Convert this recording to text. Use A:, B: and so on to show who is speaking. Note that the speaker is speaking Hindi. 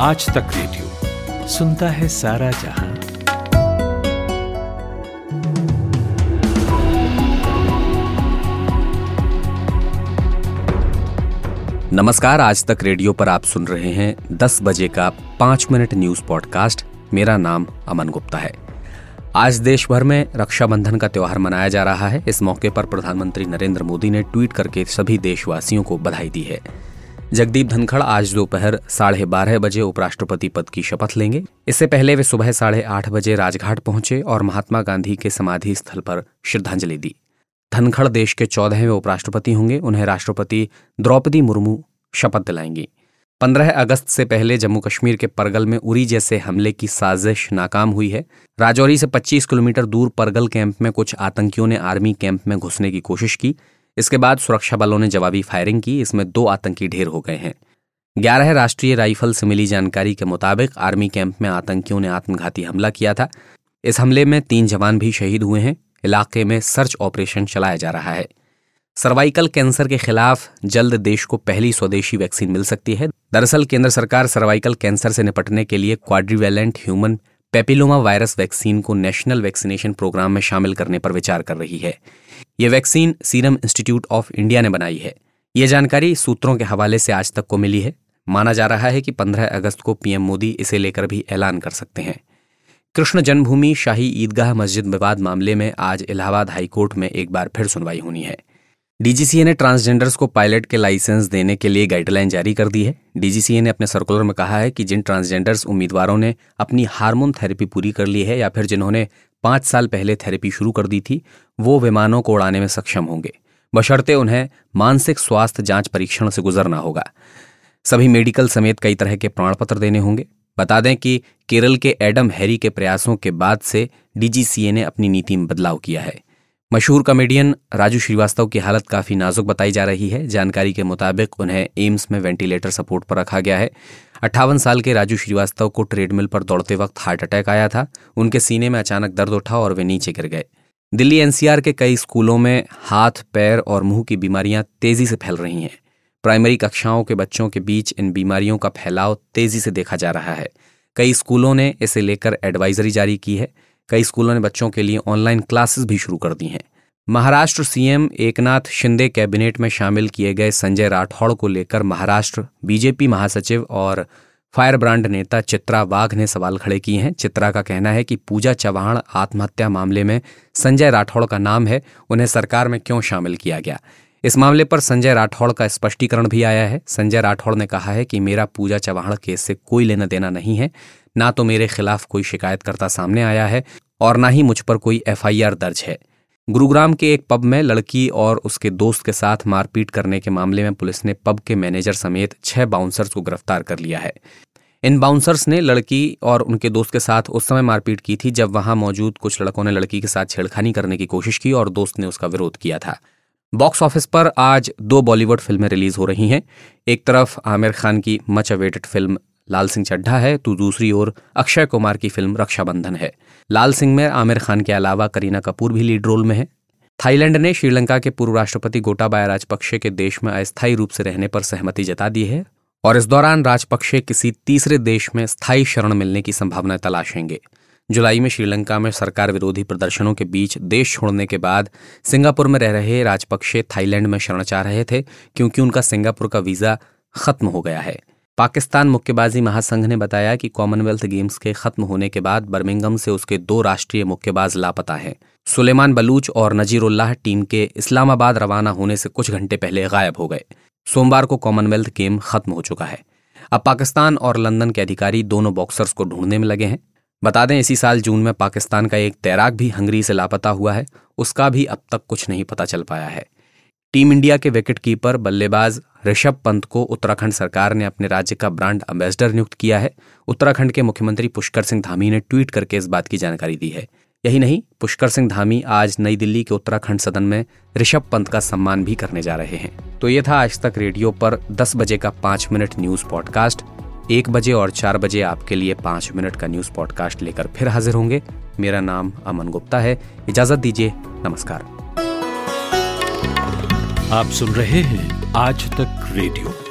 A: आज तक रेडियो सुनता है सारा जहाँ।
B: नमस्कार, आज तक रेडियो पर आप सुन रहे हैं 10 बजे का पाँच मिनट न्यूज़ पॉडकास्ट। मेरा नाम अमन गुप्ता है। आज देश भर में रक्षाबंधन का त्यौहार मनाया जा रहा है। इस मौके पर प्रधानमंत्री नरेंद्र मोदी ने ट्वीट करके सभी देशवासियों को बधाई दी है। जगदीप धनखड़ आज दोपहर साढ़े बारह बजे उपराष्ट्रपति पद की शपथ लेंगे। इससे पहले वे सुबह साढ़े आठ बजे राजघाट पहुँचे और महात्मा गांधी के समाधि स्थल पर श्रद्धांजलि दी। धनखड़ देश के चौदहवें उपराष्ट्रपति होंगे। उन्हें राष्ट्रपति द्रौपदी मुर्मू शपथ दिलाएँगी। पंद्रह अगस्त से पहले जम्मू कश्मीर के परगल में उरी जैसे हमले की साजिश नाकाम हुई है। राजौरी से 25 किलोमीटर दूर परगल कैंप में कुछ आतंकियों ने आर्मी कैंप में घुसने की कोशिश की। इसके बाद सुरक्षा बलों ने जवाबी फायरिंग की, इसमें दो आतंकी ढेर हो गए हैं। ग्यारह राष्ट्रीय राइफल से मिली जानकारी के मुताबिक आर्मी कैंप में आतंकियों ने आत्मघाती हमला किया था। इस हमले में तीन जवान भी शहीद हुए हैं। इलाके में सर्च ऑपरेशन चलाया जा रहा है। सर्वाइकल कैंसर के खिलाफ जल्द देश को पहली स्वदेशी वैक्सीन मिल सकती है। दरअसल केंद्र सरकार सर्वाइकल कैंसर से निपटने के लिए quadrivalent human papilloma virus vaccine को नेशनल वैक्सीनेशन प्रोग्राम में शामिल करने पर विचार कर रही है। ये vaccine serum institute of India ने बनाई है। ये जानकारी सूत्रों के हवाले से आज तक को मिली है। माना जा रहा है कि 15 अगस्त को पीएम मोदी इसे लेकर भी ऐलान कर सकते हैं। कृष्ण जन्मभूमि शाही ईदगाह मस्जिद विवाद मामले में आज इलाहाबाद हाईकोर्ट में एक बार फिर सुनवाई होनी है। डीजीसीए ने ट्रांसजेंडर्स को पायलट के लाइसेंस देने के लिए गाइडलाइन जारी कर दी है। डीजीसीए ने अपने सर्कुलर में कहा है कि जिन ट्रांसजेंडर्स उम्मीदवारों ने अपनी हार्मोन थेरेपी पूरी कर ली है या फिर जिन्होंने पाँच साल पहले थेरेपी शुरू कर दी थी, वो विमानों को उड़ाने में सक्षम होंगे। बशर्ते उन्हें मानसिक स्वास्थ्य जाँच परीक्षण से गुजरना होगा। सभी मेडिकल समेत कई तरह के प्रमाण पत्र देने होंगे। बता दें कि केरल के एडम हैरी के प्रयासों के बाद से डीजीसीए ने अपनी नीति में बदलाव किया है। मशहूर कॉमेडियन राजू श्रीवास्तव की हालत काफ़ी नाजुक बताई जा रही है। जानकारी के मुताबिक उन्हें एम्स में वेंटिलेटर सपोर्ट पर रखा गया है। अट्ठावन साल के राजू श्रीवास्तव को ट्रेडमिल पर दौड़ते वक्त हार्ट अटैक आया था। उनके सीने में अचानक दर्द उठा और वे नीचे गिर गए। दिल्ली एनसीआर के कई स्कूलों में हाथ, पैर और मुँह की बीमारियाँ तेज़ी से फैल रही हैं। प्राइमरी कक्षाओं के बच्चों के बीच इन बीमारियों का फैलाव तेज़ी से देखा जा रहा है। कई स्कूलों ने इसे लेकर एडवाइजरी जारी की है। कई स्कूलों ने बच्चों के लिए ऑनलाइन क्लासेस भी शुरू कर दी हैं। महाराष्ट्र सीएम एकनाथ शिंदे कैबिनेट में शामिल किए गए संजय राठौड़ को लेकर महाराष्ट्र बीजेपी महासचिव और फायर ब्रांड नेता चित्रा वाघ ने सवाल खड़े किए हैं। चित्रा का कहना है कि पूजा चौहान आत्महत्या मामले में संजय राठौड़ का नाम है, उन्हें सरकार में क्यों शामिल किया गया? इस मामले पर संजय राठौड़ का स्पष्टीकरण भी आया है। संजय राठौड़ ने कहा है कि मेरा पूजा चौहान केस से कोई लेना देना नहीं है, ना तो मेरे खिलाफ कोई शिकायतकर्ता सामने आया है और ना ही मुझ पर कोई एफआईआर दर्ज है। गुरुग्राम के एक पब में लड़की और उसके दोस्त के साथ मारपीट करने के मामले में पुलिस ने पब के मैनेजर समेत छह बाउंसर्स को गिरफ़्तार कर लिया है। इन बाउंसर्स ने लड़की और उनके दोस्त के साथ उस समय मारपीट की थी जब वहाँ मौजूद कुछ लड़कों ने लड़की के साथ छेड़खानी करने की कोशिश की और दोस्त ने उसका विरोध किया था। बॉक्स ऑफ़िस पर आज दो बॉलीवुड फ़िल्में रिलीज़ हो रही हैं। एक तरफ़ आमिर खान की much awaited film Laal Singh Chaddha है तो दूसरी ओर अक्षय कुमार की फ़िल्म रक्षाबंधन है। लाल सिंह में आमिर खान के अलावा करीना कपूर भी लीड रोल में है। थाईलैंड ने श्रीलंका के पूर्व राष्ट्रपति गोटाबाया राजपक्षे के देश में अस्थायी रूप से रहने पर सहमति जता दी है और इस दौरान राजपक्षे किसी तीसरे देश में स्थायी शरण मिलने की संभावना तलाशेंगे। जुलाई में श्रीलंका में सरकार विरोधी प्रदर्शनों के बीच देश छोड़ने के बाद सिंगापुर में रह रहे राजपक्षे थाईलैंड में शरण चाह रहे थे, क्योंकि उनका सिंगापुर का वीज़ा खत्म हो गया है। पाकिस्तान मुक्केबाजी महासंघ ने बताया कि कॉमनवेल्थ गेम्स के खत्म होने के बाद बर्मिंगम से उसके दो राष्ट्रीय मुक्केबाज लापता हैं। सुलेमान बलूच और नजीरुल्लाह टीम के इस्लामाबाद रवाना होने से कुछ घंटे पहले गायब हो गए। सोमवार को कॉमनवेल्थ गेम खत्म हो चुका है। अब पाकिस्तान और लंदन के अधिकारी दोनों बॉक्सर्स को ढूँढने में लगे हैं। बता दें, इसी साल जून में पाकिस्तान का एक तैराक भी हंगरी से लापता हुआ है। उसका भी अब तक कुछ नहीं पता चल पाया है। टीम इंडिया के विकेट कीपर बल्लेबाज ऋषभ पंत को उत्तराखंड सरकार ने अपने राज्य का ब्रांड एम्बेसडर नियुक्त किया है। उत्तराखंड के मुख्यमंत्री पुष्कर सिंह धामी ने ट्वीट करके इस बात की जानकारी दी है। यही नहीं, पुष्कर सिंह धामी आज नई दिल्ली के उत्तराखंड सदन में ऋषभ पंत का सम्मान भी करने जा रहे हैं। तो ये था आज तक रेडियो पर 10 बजे का पाँच मिनट न्यूज़ पॉडकास्ट। एक बजे और चार बजे आपके लिए पाँच मिनट का न्यूज़ पॉडकास्ट लेकर फिर हाजिर होंगे। मेरा नाम अमन गुप्ता है। इजाज़त दीजिए। नमस्कार।
A: आप सुन रहे हैं आज तक रेडियो।